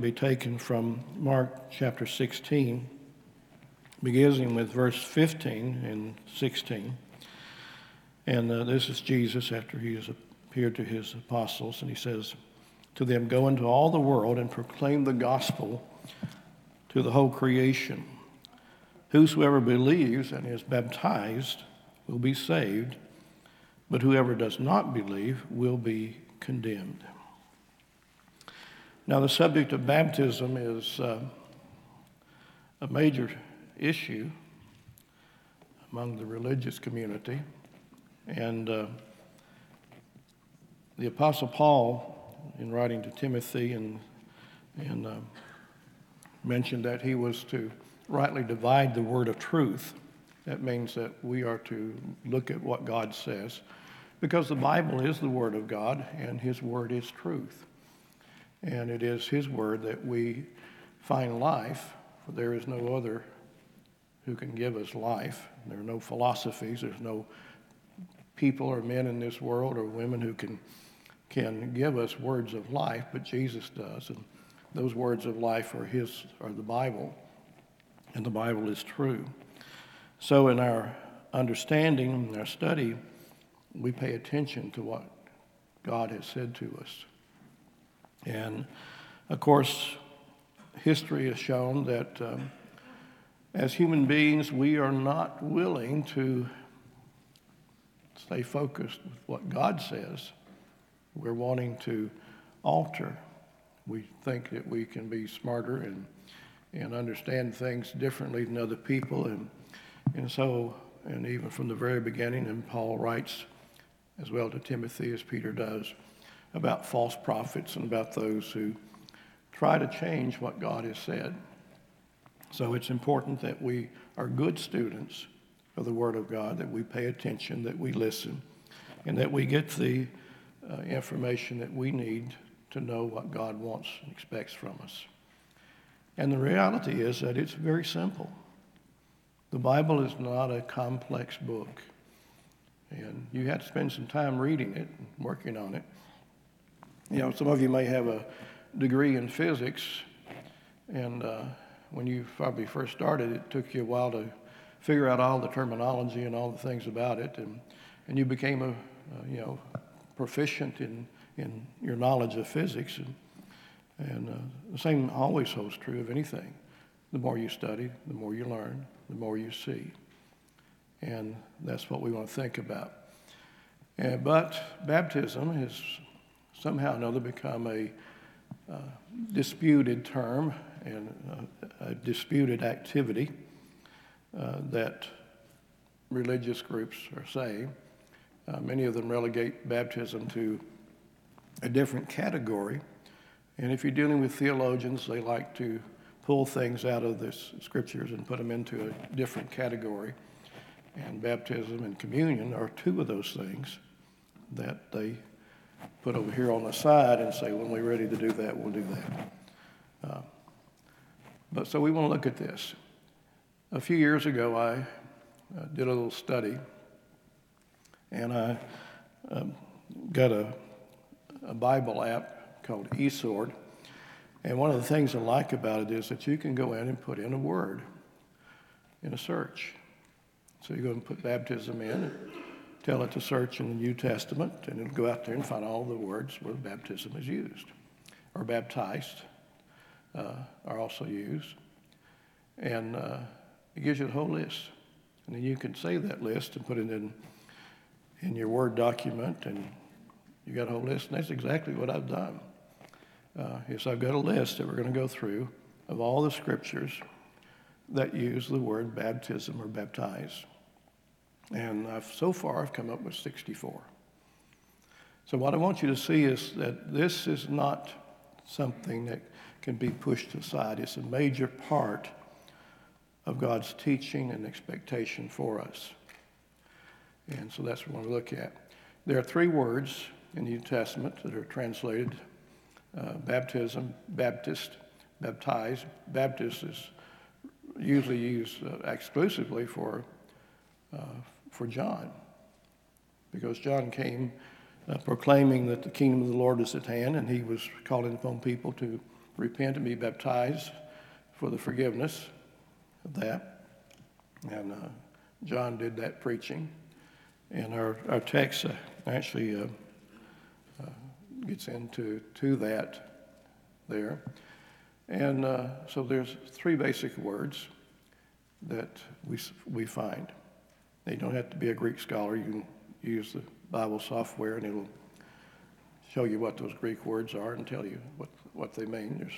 be taken from Mark chapter 16, beginning with verse 15 and 16. And uh, this is Jesus after he has appeared to his apostles, and he says to them, Go into all the world and proclaim the gospel to the whole creation. Whosoever believes and is baptized will be saved, but whoever does not believe will be condemned. Now, the subject of baptism is uh, a major issue among the religious community. And uh, the Apostle Paul, in writing to Timothy, and, and uh, mentioned that he was to rightly divide the word of truth. That means that we are to look at what God says, because the Bible is the Word of God, and His Word is truth. And it is His word that we find life, for there is no other who can give us life. There are no philosophies, there's no people or men in this world or women who can, can give us words of life, but Jesus does. And those words of life are His, are the Bible, and the Bible is true. So in our understanding, in our study, we pay attention to what God has said to us. And of course, history has shown that um, as human beings, we are not willing to stay focused with what God says. We're wanting to alter. We think that we can be smarter and, and understand things differently than other people. And, and so, and even from the very beginning, and Paul writes as well to Timothy as Peter does about false prophets and about those who try to change what God has said. So it's important that we are good students of the Word of God, that we pay attention, that we listen, and that we get the uh, information that we need to know what God wants and expects from us. And the reality is that it's very simple. The Bible is not a complex book. And you have to spend some time reading it and working on it. You know, some of you may have a degree in physics, and uh, when you probably first started, it took you a while to figure out all the terminology and all the things about it, and, and you became a, you know, proficient in, in your knowledge of physics. And, and uh, the same always holds true of anything. The more you study, the more you learn, the more you see. And that's what we want to think about. But baptism is somehow or another become a uh, disputed term and uh, a disputed activity uh, that religious groups are saying. Uh, many of them relegate baptism to a different category. And if you're dealing with theologians, they like to pull things out of the scriptures and put them into a different category. And baptism and communion are two of those things that they put over here on the side and say, when we're ready to do that, we'll do that. Uh, but so we want to look at this. A few years ago, I uh, did a little study, and I um, got a, a Bible app called eSword. And one of the things I like about it is that you can go in and put in a word in a search. So you go and put baptism in, tell it to search in the New Testament, and it'll go out there and find all the words where baptism is used, or baptized uh, are also used. And uh, it gives you the whole list. And then you can save that list and put it in, in your Word document, and you got a whole list. And that's exactly what I've done. Uh, I've got a list that we're going to go through of all the scriptures that use the word baptism or baptize. And I've, so far, I've come up with 64. So, what I want you to see is that this is not something that can be pushed aside. It's a major part of God's teaching and expectation for us. And so that's what we look at. There are three words in the New Testament that are translated uh, baptism, Baptist, baptize. Baptist is usually used uh, exclusively for uh, for John. Because John came uh, proclaiming that the kingdom of the Lord is at hand, and he was calling upon people to repent and be baptized for the forgiveness of that. And uh, John did that preaching. And our, our text uh, actually uh, uh, gets into to that there. And uh, so there's three basic words that we, we find. You don't have to be a Greek scholar. You can use the Bible software and it'll show you what those Greek words are and tell you what, what they mean. There's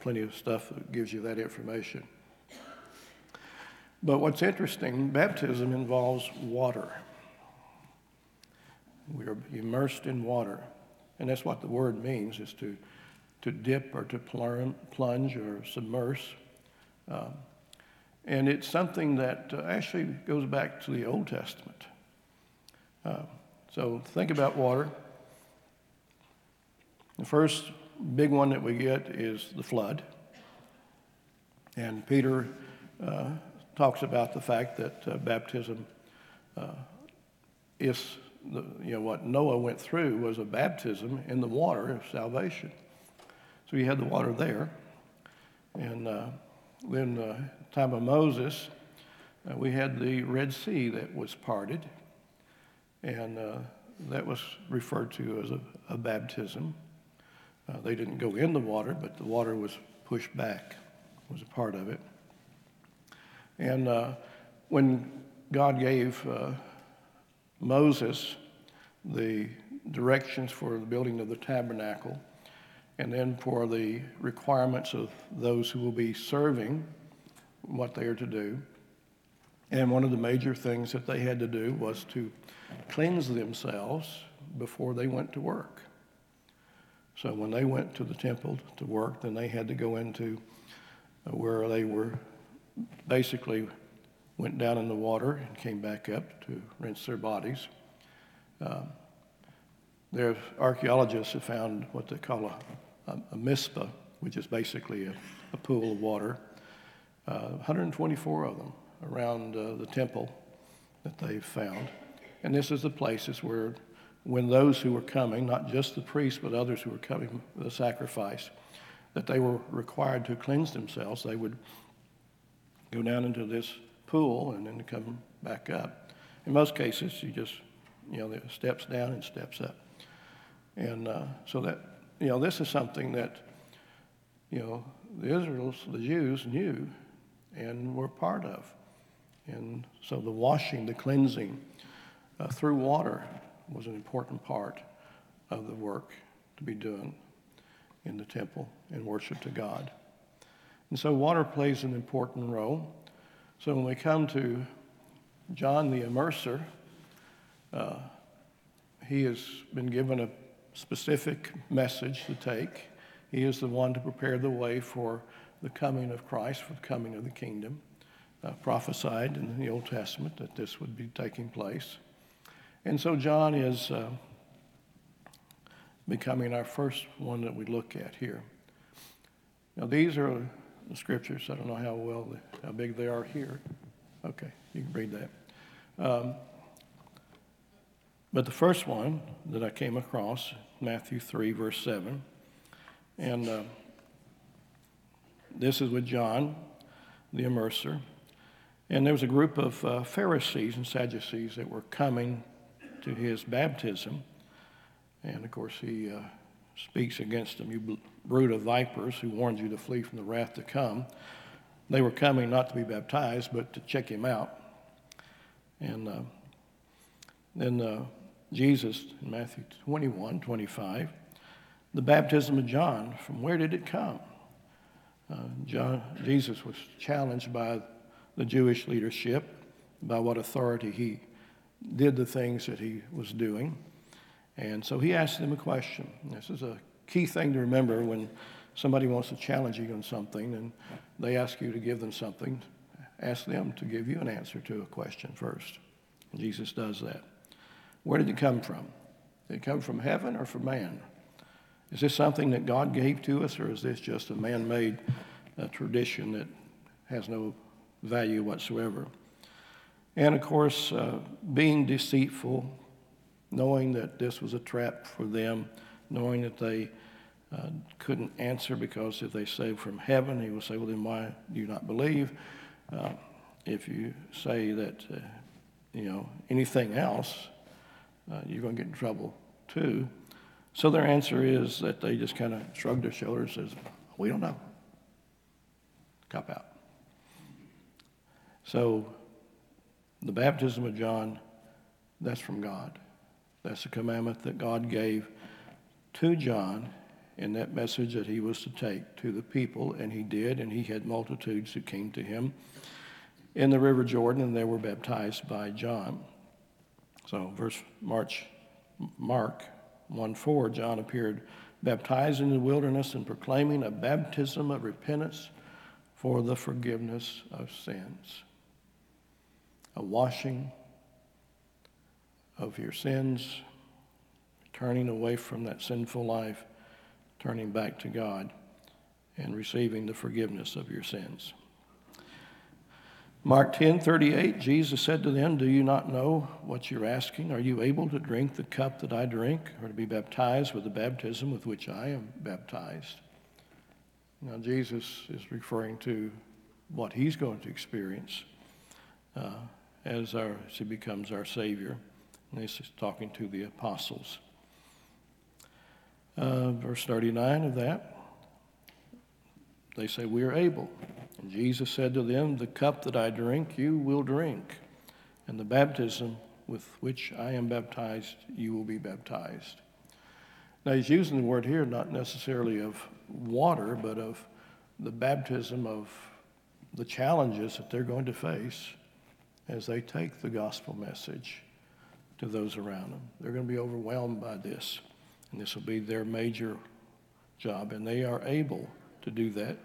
plenty of stuff that gives you that information. But what's interesting, baptism involves water. We are immersed in water. And that's what the word means, is to, to dip or to plunge or submerge. Um, and it's something that uh, actually goes back to the Old Testament. Uh, so think about water. The first big one that we get is the flood. And Peter uh, talks about the fact that uh, baptism uh, is, the, you know, what Noah went through was a baptism in the water of salvation. So you had the water there. And uh, then the time of Moses, uh, we had the Red Sea that was parted. And uh, that was referred to as a, a baptism. Uh, they didn't go in the water, but the water was pushed back, was a part of it. And uh, when God gave uh, Moses the directions for the building of the tabernacle, and then for the requirements of those who will be serving, what they are to do. And one of the major things that they had to do was to cleanse themselves before they went to work. So when they went to the temple to work, then they had to go into uh, where they were basically went down in the water and came back up to rinse their bodies. Um, their archaeologists have found what they call a, a, a mispa, which is basically a, a pool of water. Uh, 124 of them around uh, the temple that they've found. And this is the places where, when those who were coming, not just the priests, but others who were coming a sacrifice, that they were required to cleanse themselves, they would go down into this pool and then come back up. In most cases, you just, you know, steps down and steps up. And uh, so that, you know, this is something that, you know, the Israels, the Jews knew and were part of. And so the washing, the cleansing uh, through water was an important part of the work to be done in the temple in worship to God. And so water plays an important role. So when we come to John the Immerser, uh, he has been given a specific message to take. He is the one to prepare the way for the coming of Christ, for the coming of the kingdom. Uh, prophesied in the Old Testament that this would be taking place. And so John is uh, becoming our first one that we look at here. Now, these are the scriptures. I don't know how well, how big they are here. Okay, you can read that. Um, but the first one that I came across, Matthew 3, verse 7, and uh, this is with John, the immerser. And there was a group of uh, Pharisees and Sadducees that were coming to his baptism. And of course, he uh, speaks against them, you brood of vipers, who warned you to flee from the wrath to come. They were coming not to be baptized, but to check him out. And uh, then uh, Jesus, in Matthew 21, 25, the baptism of John, from where did it come? Uh, John, Jesus was challenged by the Jewish leadership, by what authority he did the things that he was doing. And so he asked them a question. This is a key thing to remember when somebody wants to challenge you on something and they ask you to give them something. Ask them to give you an answer to a question first. And Jesus does that. Where did it come from? Did it come from heaven or from man? Is this something that God gave to us, or is this just a man made uh, tradition that has no value whatsoever? And of course, uh, being deceitful, knowing that this was a trap for them, knowing that they uh, couldn't answer because if they say from heaven, he will say, Well, then why do you not believe? Uh, if you say that, uh, you know, anything else, uh, you're going to get in trouble too. So their answer is that they just kind of shrug their shoulders and says, We don't know. Cop out. So the baptism of John, that's from God. That's a commandment that God gave to John in that message that he was to take to the people, and he did, and he had multitudes who came to him in the River Jordan, and they were baptized by John. So, verse March, Mark 1 4, John appeared baptized in the wilderness and proclaiming a baptism of repentance for the forgiveness of sins. A washing of your sins, turning away from that sinful life turning back to God and receiving the forgiveness of your sins. Mark 10 38, Jesus said to them, Do you not know what you're asking? Are you able to drink the cup that I drink, or to be baptized with the baptism with which I am baptized? Now, Jesus is referring to what he's going to experience uh, as, our, as he becomes our Savior. And he's talking to the apostles. Uh, verse 39 of that, they say, We are able. And Jesus said to them, The cup that I drink, you will drink, and the baptism with which I am baptized, you will be baptized. Now, he's using the word here not necessarily of water, but of the baptism of the challenges that they're going to face as they take the gospel message to those around them. They're going to be overwhelmed by this. And this will be their major job. And they are able to do that,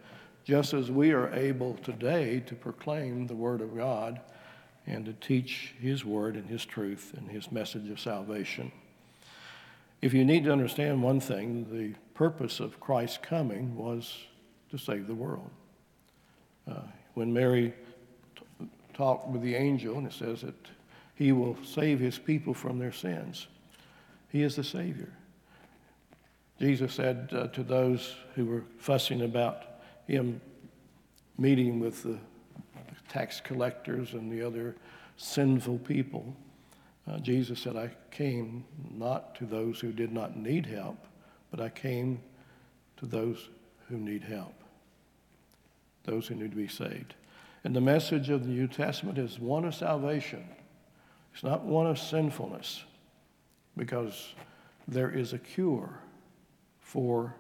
just as we are able today to proclaim the Word of God and to teach His Word and His truth and His message of salvation. If you need to understand one thing, the purpose of Christ's coming was to save the world. Uh, when Mary t- talked with the angel, and it says that he will save his people from their sins, he is the Savior. Jesus said uh, to those who were fussing about him meeting with the tax collectors and the other sinful people, uh, Jesus said, I came not to those who did not need help, but I came to those who need help, those who need to be saved. And the message of the New Testament is one of salvation. It's not one of sinfulness, because there is a cure for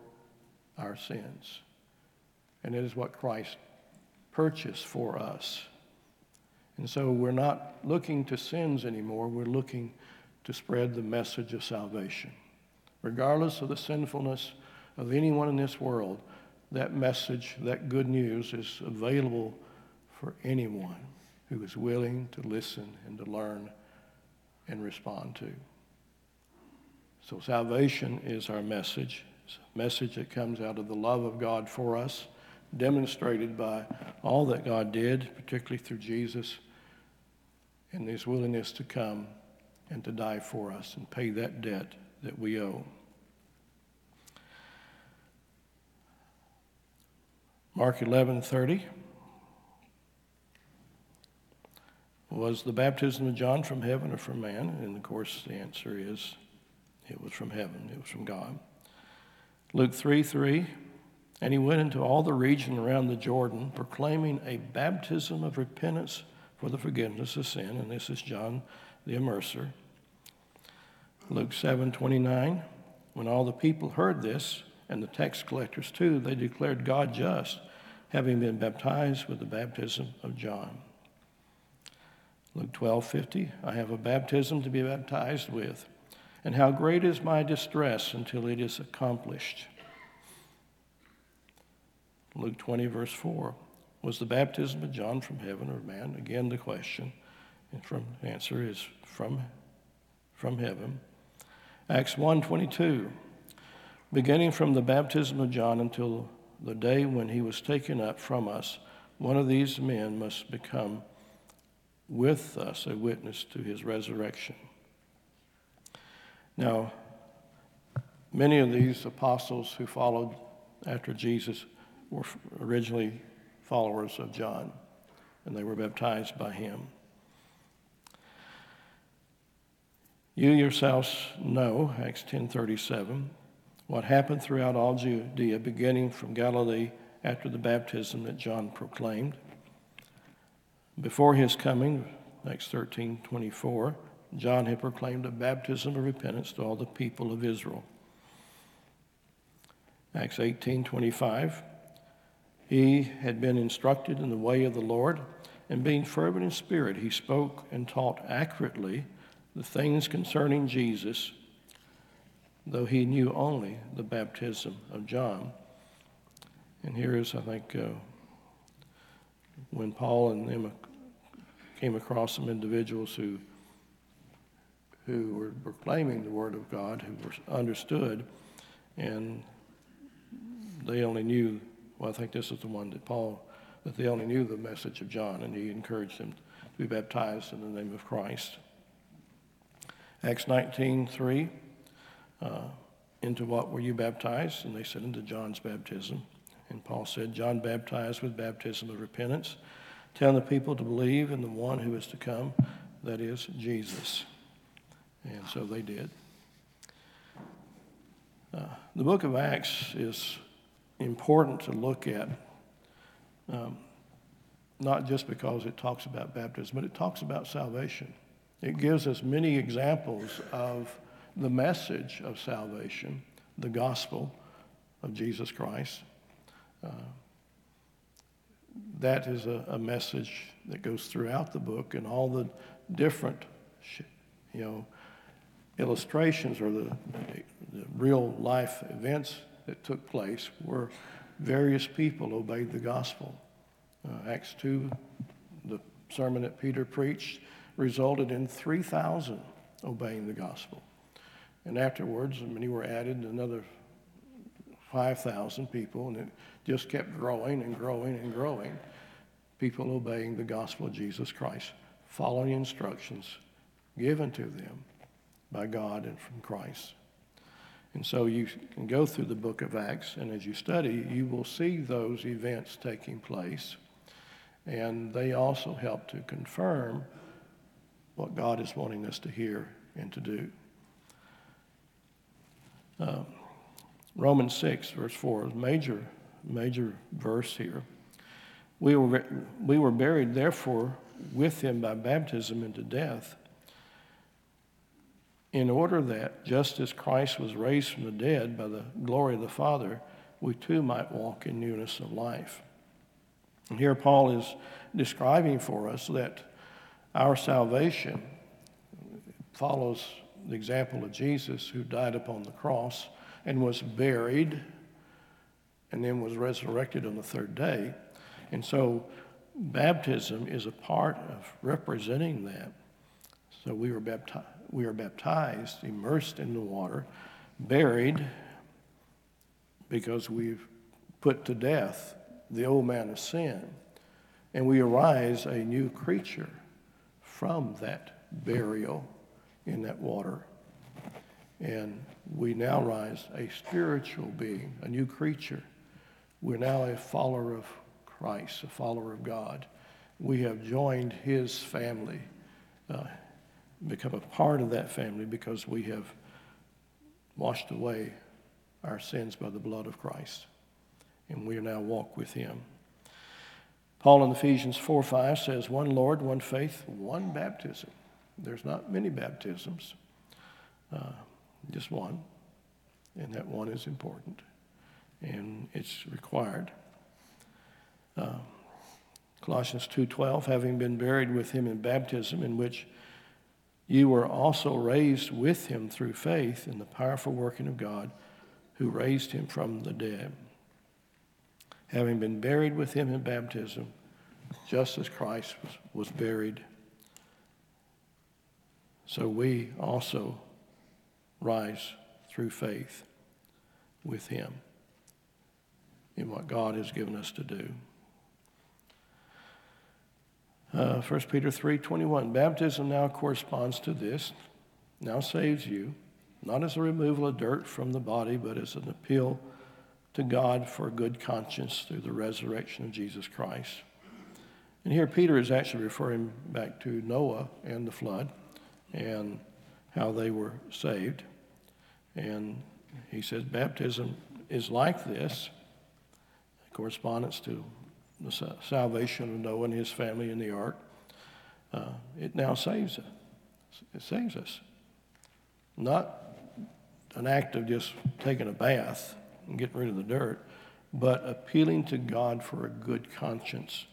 our sins. And it is what Christ purchased for us. And so we're not looking to sins anymore, we're looking to spread the message of salvation. Regardless of the sinfulness of anyone in this world, that message, that good news is available for anyone who is willing to listen and to learn and respond to. So salvation is our message. It's a message that comes out of the love of God for us, demonstrated by all that God did, particularly through Jesus, and his willingness to come and to die for us and pay that debt that we owe. Mark 11:30 Was the baptism of John from heaven or from man? And of course the answer is it was from heaven. It was from God. Luke 3 3. And he went into all the region around the Jordan, proclaiming a baptism of repentance for the forgiveness of sin. And this is John the Immerser. Luke 7 29. When all the people heard this, and the tax collectors too, they declared God just, having been baptized with the baptism of John. Luke 12 50. I have a baptism to be baptized with and how great is my distress until it is accomplished. Luke 20, verse 4. Was the baptism of John from heaven or man? Again, the question. And from answer is from, from heaven. Acts 1 22. Beginning from the baptism of John until the day when he was taken up from us, one of these men must become with us a witness to his resurrection. Now, many of these apostles who followed after Jesus were originally followers of John, and they were baptized by him. You yourselves know, Acts 10:37, what happened throughout all Judea, beginning from Galilee after the baptism that John proclaimed. Before his coming, Acts 13:24, John had proclaimed a baptism of repentance to all the people of Israel. Acts 18:25, he had been instructed in the way of the Lord, and being fervent in spirit, he spoke and taught accurately the things concerning Jesus, though he knew only the baptism of John. And here is, I think, uh, when Paul and them came across some individuals who who were proclaiming the word of God, who were understood, and they only knew. Well, I think this is the one that Paul that they only knew the message of John, and he encouraged them to be baptized in the name of Christ. Acts 19, 3, uh, into what were you baptized? And they said, into John's baptism. And Paul said, John baptized with baptism of repentance, telling the people to believe in the one who is to come, that is Jesus. And so they did. Uh, the book of Acts is important to look at, um, not just because it talks about baptism, but it talks about salvation. It gives us many examples of the message of salvation, the gospel of Jesus Christ. Uh, that is a, a, message that goes throughout the book, and all the different, you know, illustrations or the, the real life events that took place where various people obeyed the gospel. Uh, Acts 2, the sermon that Peter preached, resulted in 3,000 obeying the gospel. And afterwards, many were added, another 5,000 people, and it just kept growing and growing and growing. People obeying the gospel of Jesus Christ, following instructions given to them by God and from Christ. And so you can go through the book of Acts, and as you study, you will see those events taking place. And they also help to confirm what God is wanting us to hear and to do. Um, Romans 6, verse 4, is major, major verse here. We were, we were buried, therefore, with him by baptism into death, in order that, just as Christ was raised from the dead by the glory of the Father, we too might walk in newness of life. And here Paul is describing for us that our salvation follows the example of Jesus, who died upon the cross and was buried and then was resurrected on the third day. And so baptism is a part of representing that. So we were baptized, we are baptized, immersed in the water, buried because we've put to death the old man of sin, and we arise a new creature from that burial in that water. And we now rise a spiritual being, a new creature. We're now a follower of Christ, a follower of God. We have joined his family, uh, become a part of that family because we have washed away our sins by the blood of Christ. And we are now walk with him. Paul in Ephesians 4 5 says, One Lord, one faith, one baptism. There's not many baptisms, uh, just one. And that one is important. And it's required. Uh, Colossians 2:12 having been buried with him in baptism in which you were also raised with him through faith in the powerful working of God who raised him from the dead having been buried with him in baptism, just as Christ was, buried. So we also rise through faith with him in what God has given us to do. Uh, 1 Peter 3:21 Baptism now corresponds to this, now saves you, not as a removal of dirt from the body, but as an appeal to God for a good conscience through the resurrection of Jesus Christ. And here Peter is actually referring back to Noah and the flood and how they were saved. And he says baptism is like this, correspondence to the salvation of Noah and his family in the ark. Uh, it now saves us. It saves us. Not an act of just taking a bath and getting rid of the dirt, but appealing to God for a good conscience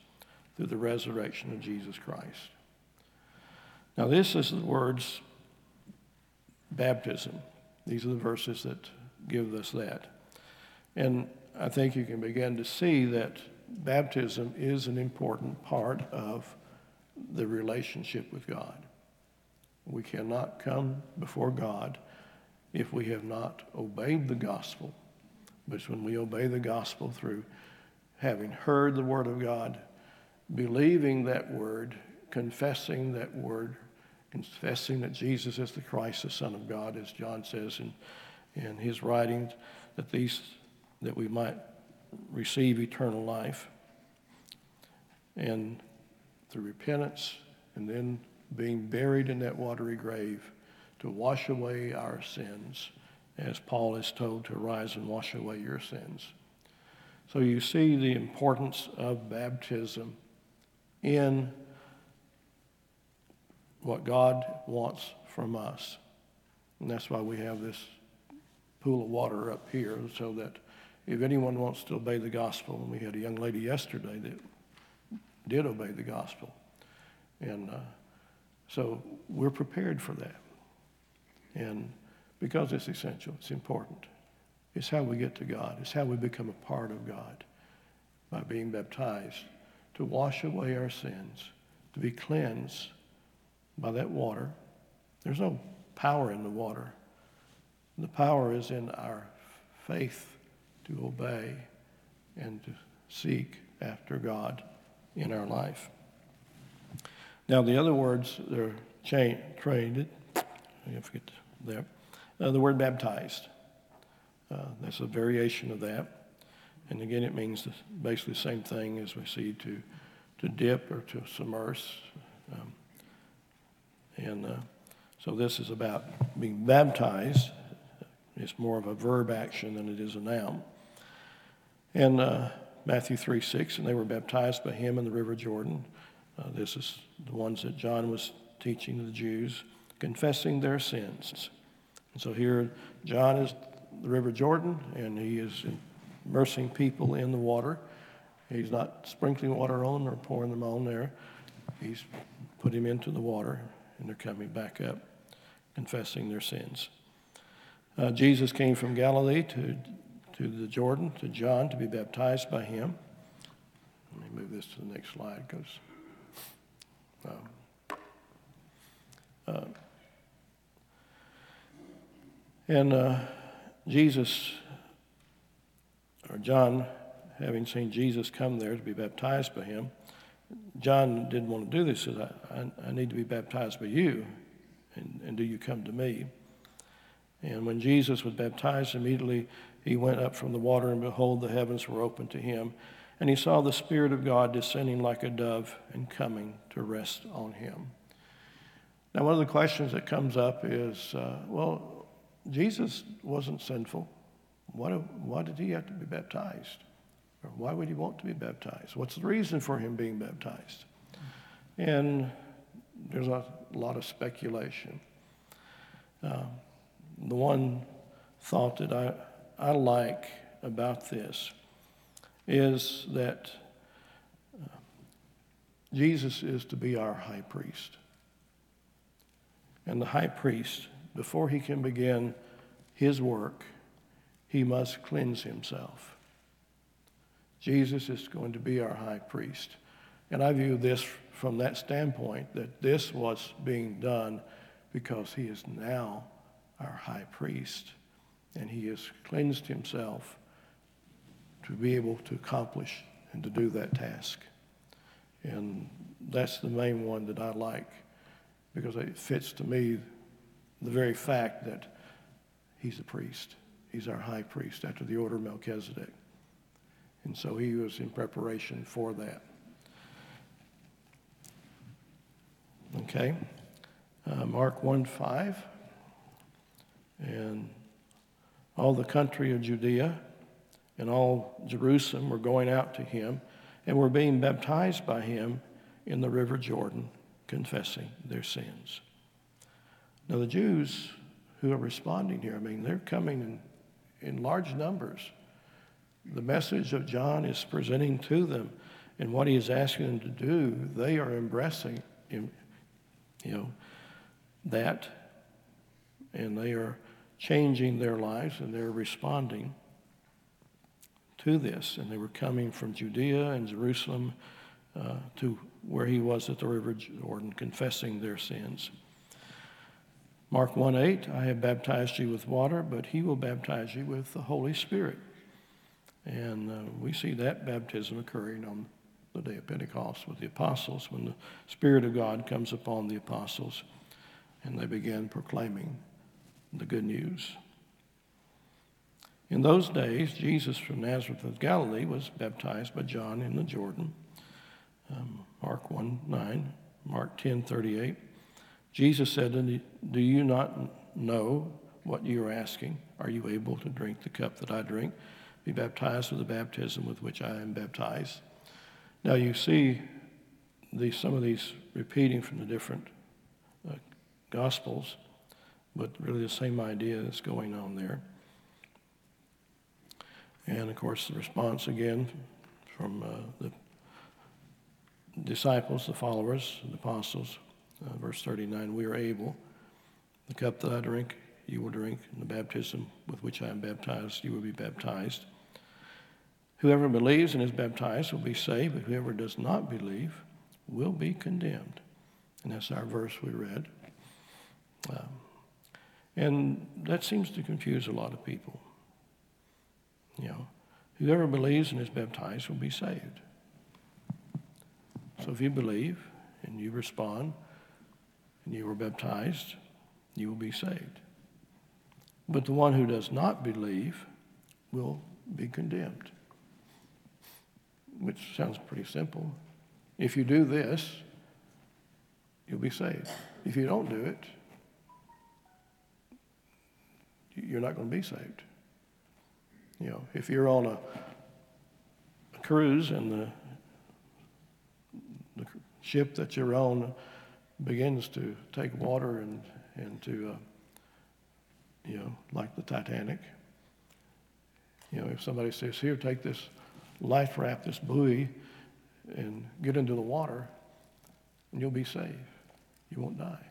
through the resurrection of Jesus Christ. Now, this is the words baptism. These are the verses that give us that. And I think you can begin to see that baptism is an important part of the relationship with God. We cannot come before God if we have not obeyed the gospel. But it's when we obey the gospel through having heard the word of God, believing that word, confessing that word, confessing that Jesus is the Christ, the Son of God, as John says in, in his writings, that these that we might receive eternal life. And through repentance and then being buried in that watery grave to wash away our sins, as Paul is told to rise and wash away your sins. So you see the importance of baptism in what God wants from us. And that's why we have this pool of water up here, so that if anyone wants to obey the gospel, and we had a young lady yesterday that did obey the gospel. And uh, so we're prepared for that. And because it's essential, it's important. It's how we get to God, it's how we become a part of God by being baptized to wash away our sins, to be cleansed by that water. There's no power in the water. The power is in our faith to obey and to seek after God in our life. Now, the other words that are cha- traded, I forget there, uh, the word baptized. Uh, that's a variation of that. And again, it means basically the same thing as we see to, to dip or to submerge. Um, and uh, so this is about being baptized. It's more of a verb action than it is a noun. And uh, Matthew 3 6, and they were baptized by him in the river Jordan. Uh, this is the ones that John was teaching the Jews, confessing their sins. And so here, John is the river Jordan, and he is immersing people in the water. He's not sprinkling water on or pouring them on there. He's put him into the water, and they're coming back up, confessing their sins. Uh, Jesus came from Galilee to to the Jordan, to John, to be baptized by him. Let me move this to the next slide because. Um, uh, and uh, Jesus, or John, having seen Jesus come there to be baptized by him, John didn't want to do this. Said, I, I, I need to be baptized by you, and, and do you come to me? And when Jesus was baptized, immediately he went up from the water, and behold, the heavens were opened to him. And he saw the Spirit of God descending like a dove and coming to rest on him. Now, one of the questions that comes up is uh, well, Jesus wasn't sinful. Why, do, why did he have to be baptized? Or why would he want to be baptized? What's the reason for him being baptized? And there's a lot of speculation. Uh, the one thought that I, I like about this is that uh, Jesus is to be our high priest. And the high priest, before he can begin his work, he must cleanse himself. Jesus is going to be our high priest. And I view this from that standpoint that this was being done because he is now our high priest and he has cleansed himself to be able to accomplish and to do that task. And that's the main one that I like because it fits to me the very fact that he's a priest. He's our high priest after the order of Melchizedek. And so he was in preparation for that. Okay. Uh, Mark 1 5. And all the country of Judea and all Jerusalem were going out to him and were being baptized by him in the river Jordan, confessing their sins. Now, the Jews who are responding here, I mean, they're coming in, in large numbers. The message of John is presenting to them, and what he is asking them to do, they are embracing, you know, that, and they are changing their lives, and they're responding to this. And they were coming from Judea and Jerusalem uh, to where he was at the river Jordan, confessing their sins. Mark 1 8, I have baptized you with water, but he will baptize you with the Holy Spirit. And uh, we see that baptism occurring on the day of Pentecost with the apostles when the Spirit of God comes upon the apostles and they begin proclaiming the good news. In those days, Jesus from Nazareth of Galilee was baptized by John in the Jordan. Um, Mark 1 9, Mark 10 38. Jesus said, Do you not know what you are asking? Are you able to drink the cup that I drink? Be baptized with the baptism with which I am baptized. Now you see these, some of these repeating from the different uh, Gospels, but really the same idea that's going on there. And of course, the response again from uh, the disciples, the followers, the apostles, uh, verse 39 We are able, the cup that I drink, you will drink, and the baptism with which I am baptized, you will be baptized. Whoever believes and is baptized will be saved, but whoever does not believe will be condemned. And that's our verse we read. Um, and that seems to confuse a lot of people. You know, whoever believes and is baptized will be saved. So if you believe and you respond and you were baptized, you will be saved. But the one who does not believe will be condemned. Which sounds pretty simple. If you do this, you'll be saved. If you don't do it, you're not going to be saved. You know, if you're on a, a cruise and the, the ship that you're on begins to take water and, and to, uh, you know, like the Titanic, you know, if somebody says, here, take this life raft, this buoy, and get into the water, and you'll be safe. You won't die.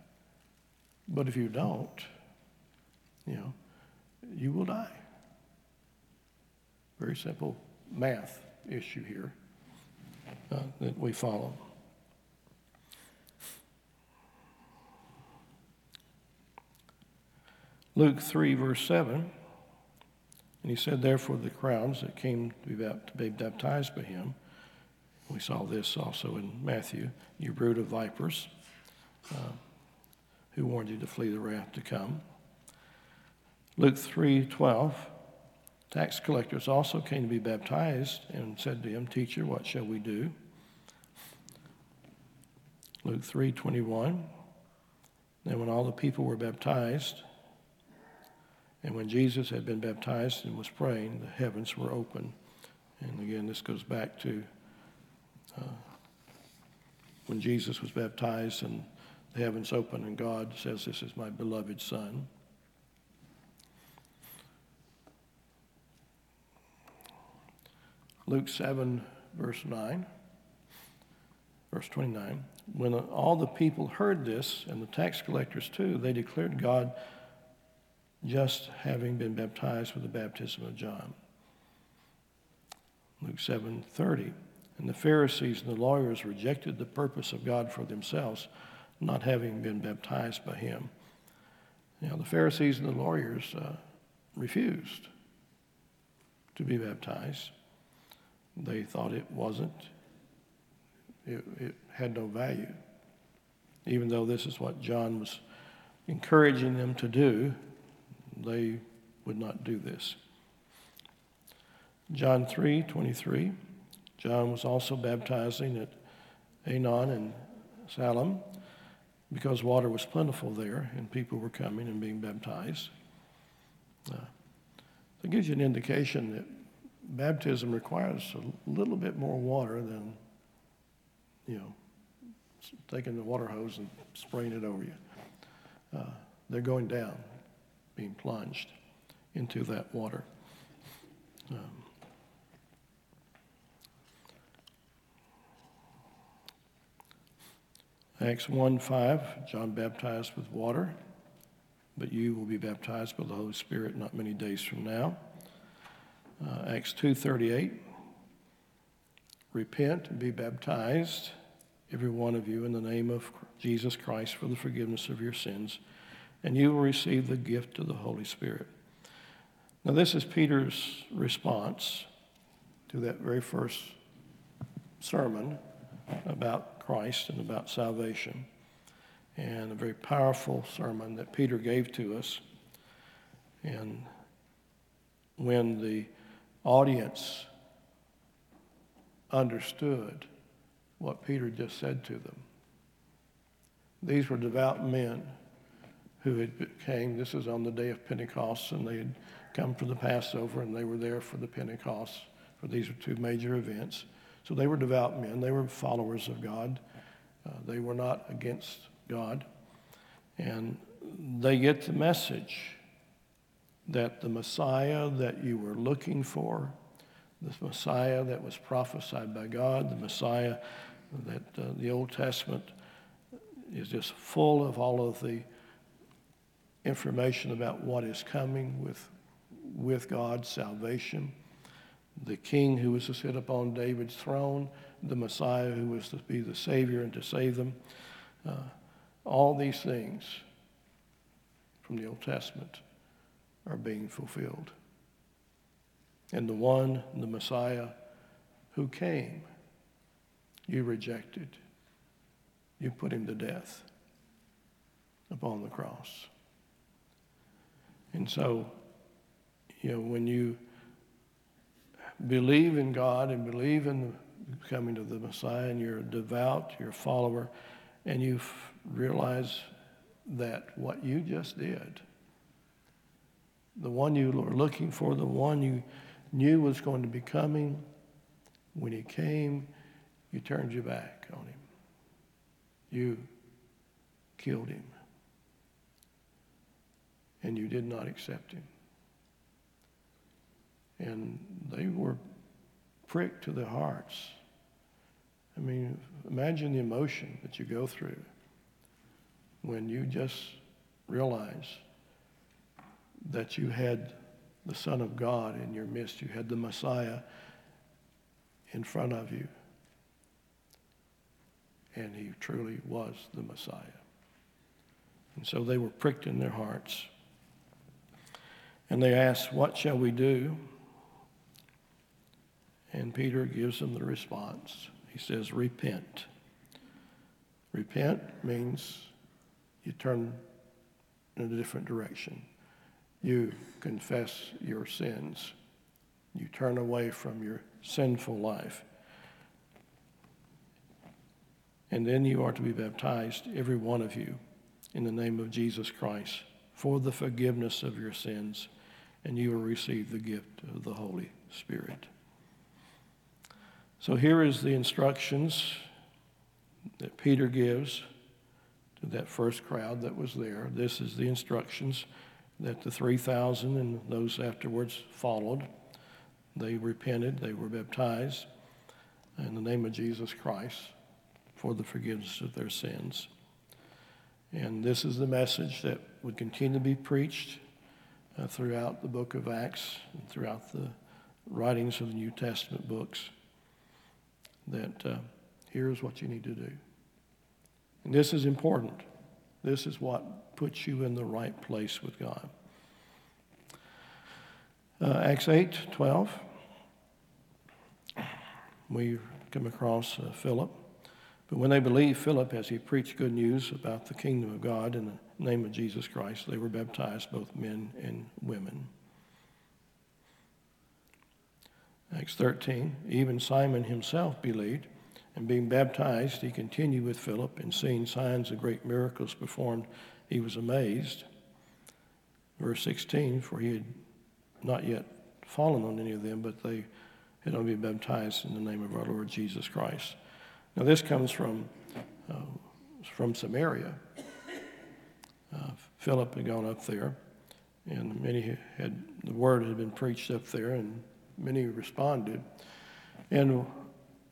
But if you don't, you know, you will die. Very simple math issue here uh, that we follow. Luke 3, verse 7. And he said, Therefore, the crowds that came to be baptized by him, we saw this also in Matthew, you brood of vipers, uh, who warned you to flee the wrath to come. Luke 3, 12. Tax collectors also came to be baptized and said to him, Teacher, what shall we do? Luke 3 21. Then, when all the people were baptized, and when Jesus had been baptized and was praying, the heavens were open. And again, this goes back to uh, when Jesus was baptized and the heavens open, and God says, This is my beloved Son. Luke 7, verse 9, verse 29. When all the people heard this, and the tax collectors too, they declared God just having been baptized with the baptism of John. Luke 7:30. And the Pharisees and the lawyers rejected the purpose of God for themselves, not having been baptized by him. Now, the Pharisees and the lawyers uh, refused to be baptized. They thought it wasn't, it, it had no value. Even though this is what John was encouraging them to do, they would not do this. John 3 23. John was also baptizing at Aenon and Salim because water was plentiful there and people were coming and being baptized. Uh, it gives you an indication that baptism requires a little bit more water than, you know, taking the water hose and spraying it over you. Uh, they're going down, being plunged into that water. Um, Acts 1 5, John baptized with water, but you will be baptized by the Holy Spirit not many days from now. Uh, Acts 2:38 Repent and be baptized every one of you in the name of Jesus Christ for the forgiveness of your sins and you will receive the gift of the Holy Spirit. Now this is Peter's response to that very first sermon about Christ and about salvation. And a very powerful sermon that Peter gave to us. And when the audience understood what Peter just said to them, these were devout men who had came. This is on the day of Pentecost, and they had come for the Passover, and they were there for the Pentecost. For these were two major events. So they were devout men. They were followers of God. Uh, they were not against God. And they get the message that the Messiah that you were looking for, the Messiah that was prophesied by God, the Messiah that uh, the Old Testament is just full of all of the information about what is coming with, with God's salvation the king who was to sit upon David's throne, the Messiah who was to be the Savior and to save them. Uh, all these things from the Old Testament are being fulfilled. And the one, the Messiah, who came, you rejected. You put him to death upon the cross. And so, you know, when you believe in God and believe in the coming of the Messiah, and you're devout, you're a follower, and you realize that what you just did, the one you were looking for, the one you knew was going to be coming, when he came, you turned your back on him. You killed him. And you did not accept him. And they were pricked to their hearts. I mean, imagine the emotion that you go through when you just realize that you had the Son of God in your midst, you had the Messiah in front of you, and he truly was the Messiah. And so they were pricked in their hearts. And they asked, What shall we do? And Peter gives them the response. He says, Repent. Repent means you turn in a different direction. You confess your sins. You turn away from your sinful life. And then you are to be baptized, every one of you, in the name of Jesus Christ for the forgiveness of your sins, and you will receive the gift of the Holy Spirit. So here is the instructions that Peter gives to that first crowd that was there. This is the instructions that the 3,000 and those afterwards followed. They repented, they were baptized in the name of Jesus Christ for the forgiveness of their sins. And this is the message that would continue to be preached uh, throughout the book of Acts and throughout the writings of the New Testament books that uh, here's what you need to do. And this is important. This is what puts you in the right place with God. Uh, Acts 8 12. We come across uh, Philip. But when they believed Philip as he preached good news about the kingdom of God in the name of Jesus Christ, they were baptized, both men and women. Acts 13, even Simon himself believed, and being baptized, he continued with Philip, and seeing signs and great miracles performed, he was amazed. Verse 16, for he had not yet fallen on any of them, but they had only been baptized in the name of our Lord Jesus Christ. Now, this comes from, uh, from Samaria. Uh, Philip had gone up there, and many had, the word had been preached up there, and many responded. And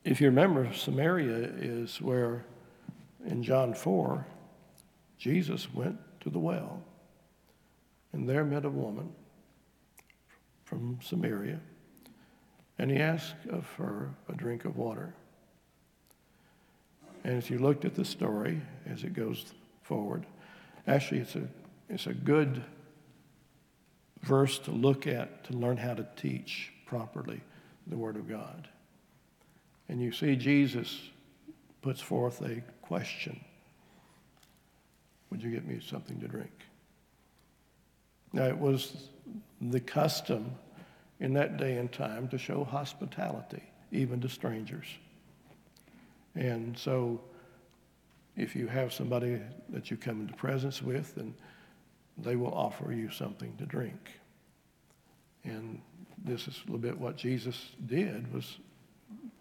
if you remember, Samaria is where in John 4, Jesus went to the well, and there met a woman from Samaria, and he asked of her a drink of water. And if you looked at the story as it goes forward, actually it's a, it's a good verse to look at to learn how to teach properly the Word of God. And you see, Jesus puts forth a question Would you get me something to drink? Now, it was the custom in that day and time to show hospitality, even to strangers. And so, if you have somebody that you come into presence with, then they will offer you something to drink. And this is a little bit what Jesus did was,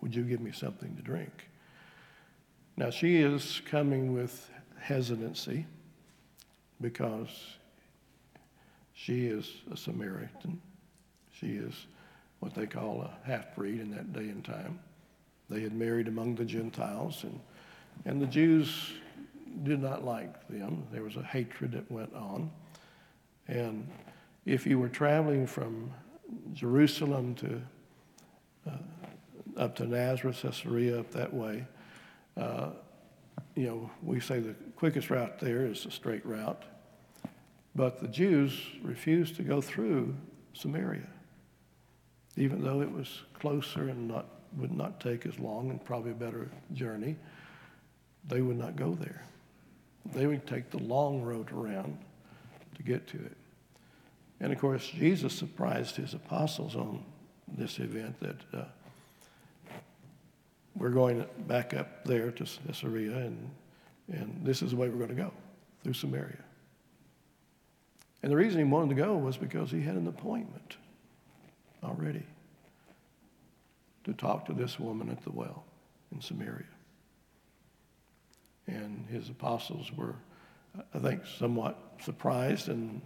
would you give me something to drink? Now she is coming with hesitancy because she is a Samaritan. She is what they call a half-breed in that day and time. They had married among the Gentiles, and, and the Jews did not like them. There was a hatred that went on. And if you were traveling from Jerusalem to uh, up to Nazareth, Caesarea, up that way. Uh, you know, we say the quickest route there is a straight route, but the Jews refused to go through Samaria, even though it was closer and not would not take as long and probably a better journey. They would not go there. They would take the long road around to get to it. And of course, Jesus surprised his apostles on this event that uh, we're going back up there to Caesarea, and, and this is the way we're going to go through Samaria. And the reason he wanted to go was because he had an appointment already to talk to this woman at the well in Samaria. And his apostles were, I think, somewhat surprised and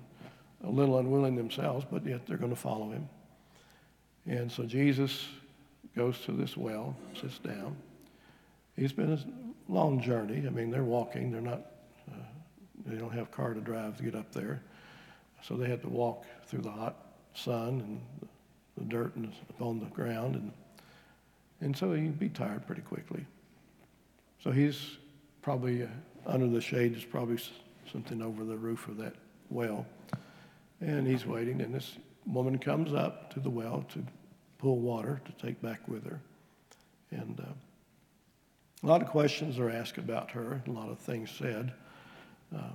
a little unwilling themselves, but yet they're going to follow him. And so Jesus goes to this well, sits down. He's been a long journey. I mean, they're walking. They're not, uh, they don't have car to drive to get up there. So they had to walk through the hot sun and the dirt and on the ground. And, and so he'd be tired pretty quickly. So he's probably uh, under the shade, there's probably something over the roof of that well. And he's waiting, and this woman comes up to the well to pull water to take back with her. And uh, a lot of questions are asked about her, a lot of things said. Um,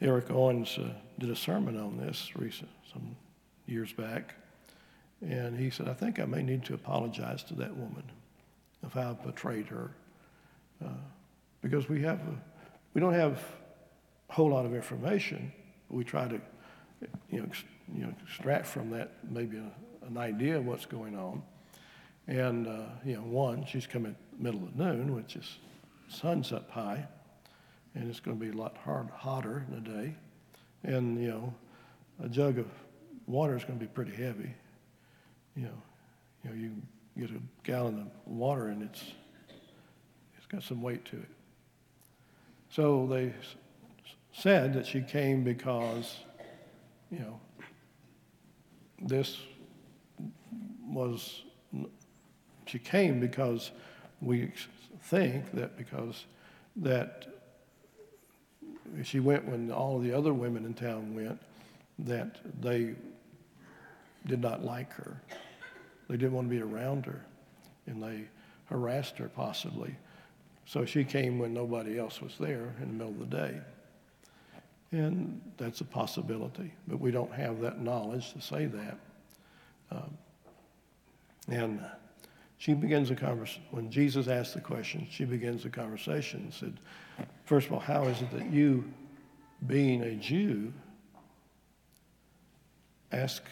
Eric Owens uh, did a sermon on this recent, some years back, and he said, I think I may need to apologize to that woman if I betrayed her. Uh, because we, have a, we don't have a whole lot of information, but we try to you know, you know, extract from that maybe a, an idea of what's going on. And, uh, you know, one, she's coming middle of noon, which is sun's up high, and it's going to be a lot hard, hotter in the day. And, you know, a jug of water is going to be pretty heavy. You know, you know, you get a gallon of water and it's, it's got some weight to it. So they said that she came because you know, this was, she came because we think that because that she went when all of the other women in town went, that they did not like her. They didn't want to be around her, and they harassed her possibly. So she came when nobody else was there in the middle of the day. And that's a possibility, but we don't have that knowledge to say that. Um, And she begins a conversation. When Jesus asked the question, she begins the conversation and said, First of all, how is it that you, being a Jew, ask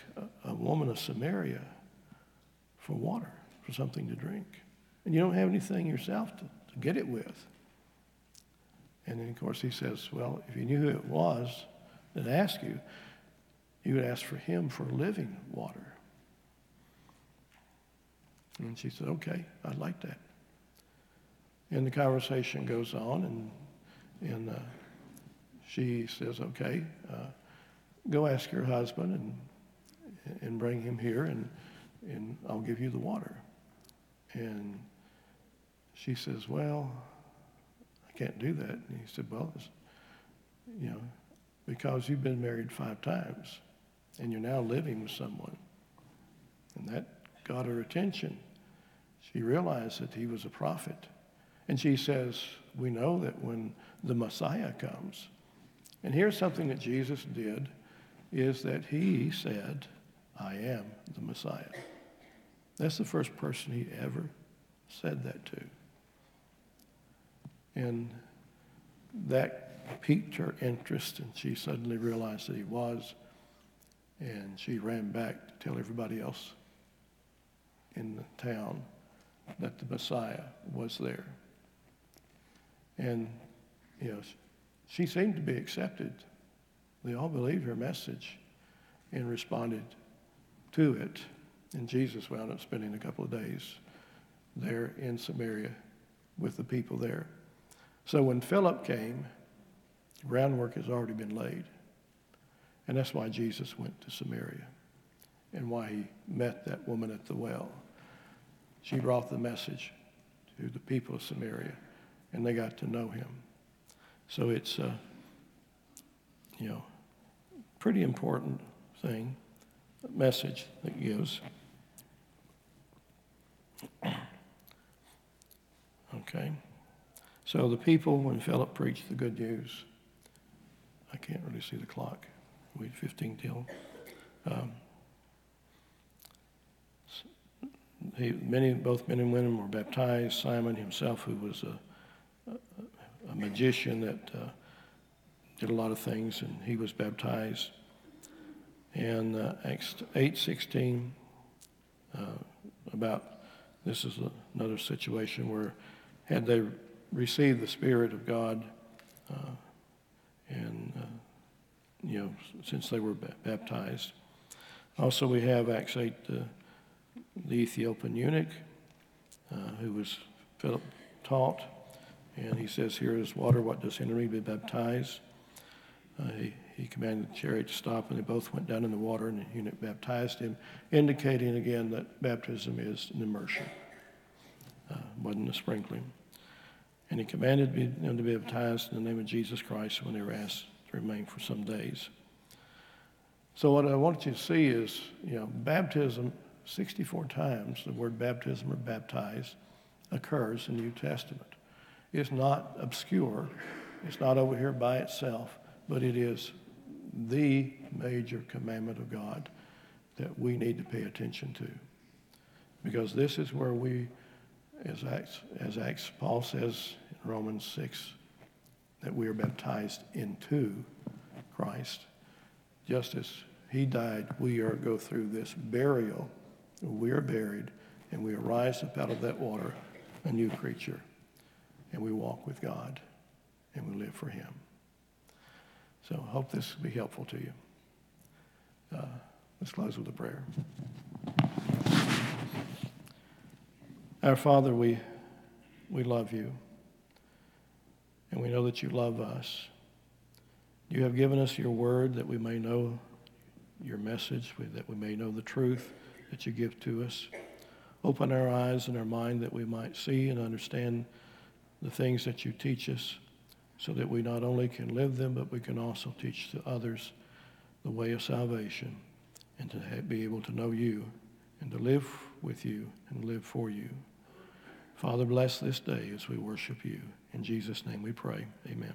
a, woman of Samaria for water, for something to drink? And you don't have anything yourself to, to get it with. And then, of course, he says, Well, if you knew who it was that asked you, you would ask for him for living water. And she said, Okay, I'd like that. And the conversation goes on, and, and uh, she says, Okay, uh, go ask your husband and, and bring him here, and, and I'll give you the water. And she says, Well, I can't do that. And he said, Well, you know, because you've been married five times and you're now living with someone. And that got her attention. She realized that he was a prophet. And she says, We know that when the Messiah comes, and here's something that Jesus did, is that he said, I am the Messiah. That's the first person he ever said that to. And that piqued her interest, and she suddenly realized that he was. And she ran back to tell everybody else in the town that the Messiah was there. And, you know, she seemed to be accepted. They all believed her message and responded to it. And Jesus wound up spending a couple of days there in Samaria with the people there. So when Philip came, groundwork has already been laid. And that's why Jesus went to Samaria and why he met that woman at the well. She brought the message to the people of Samaria, and they got to know him. So it's a, you know, pretty important thing, message that gives. Okay. So the people, when Philip preached the good news, I can't really see the clock. Wait 15 till. Um, he, many, both men and women were baptized. Simon himself, who was a, a, a magician that uh, did a lot of things, and he was baptized. And uh, Acts 8:16 uh, about this is another situation where had they received the Spirit of God, uh, and uh, you know, since they were baptized. Also, we have Acts 8, uh, the Ethiopian eunuch, uh, who was Philip taught, and he says, Here is water, what does me be baptized? Uh, he, he commanded the chariot to stop, and they both went down in the water, and the eunuch baptized him, indicating again that baptism is an immersion, uh, wasn't a sprinkling. And he commanded them to be baptized in the name of Jesus Christ when they were asked to remain for some days. So what I want you to see is, you know, baptism, 64 times the word baptism or baptized occurs in the New Testament. It's not obscure. It's not over here by itself, but it is the major commandment of God that we need to pay attention to. Because this is where we as Acts, as Acts Paul says in Romans 6, that we are baptized into Christ. Just as he died, we are go through this burial. We are buried, and we arise up out of that water a new creature. And we walk with God, and we live for him. So I hope this will be helpful to you. Uh, let's close with a prayer. Our Father, we, we love you, and we know that you love us. You have given us your word that we may know your message, that we may know the truth that you give to us. Open our eyes and our mind that we might see and understand the things that you teach us so that we not only can live them, but we can also teach to others the way of salvation and to be able to know you and to live with you and live for you. Father, bless this day as we worship you. In Jesus' name we pray. Amen.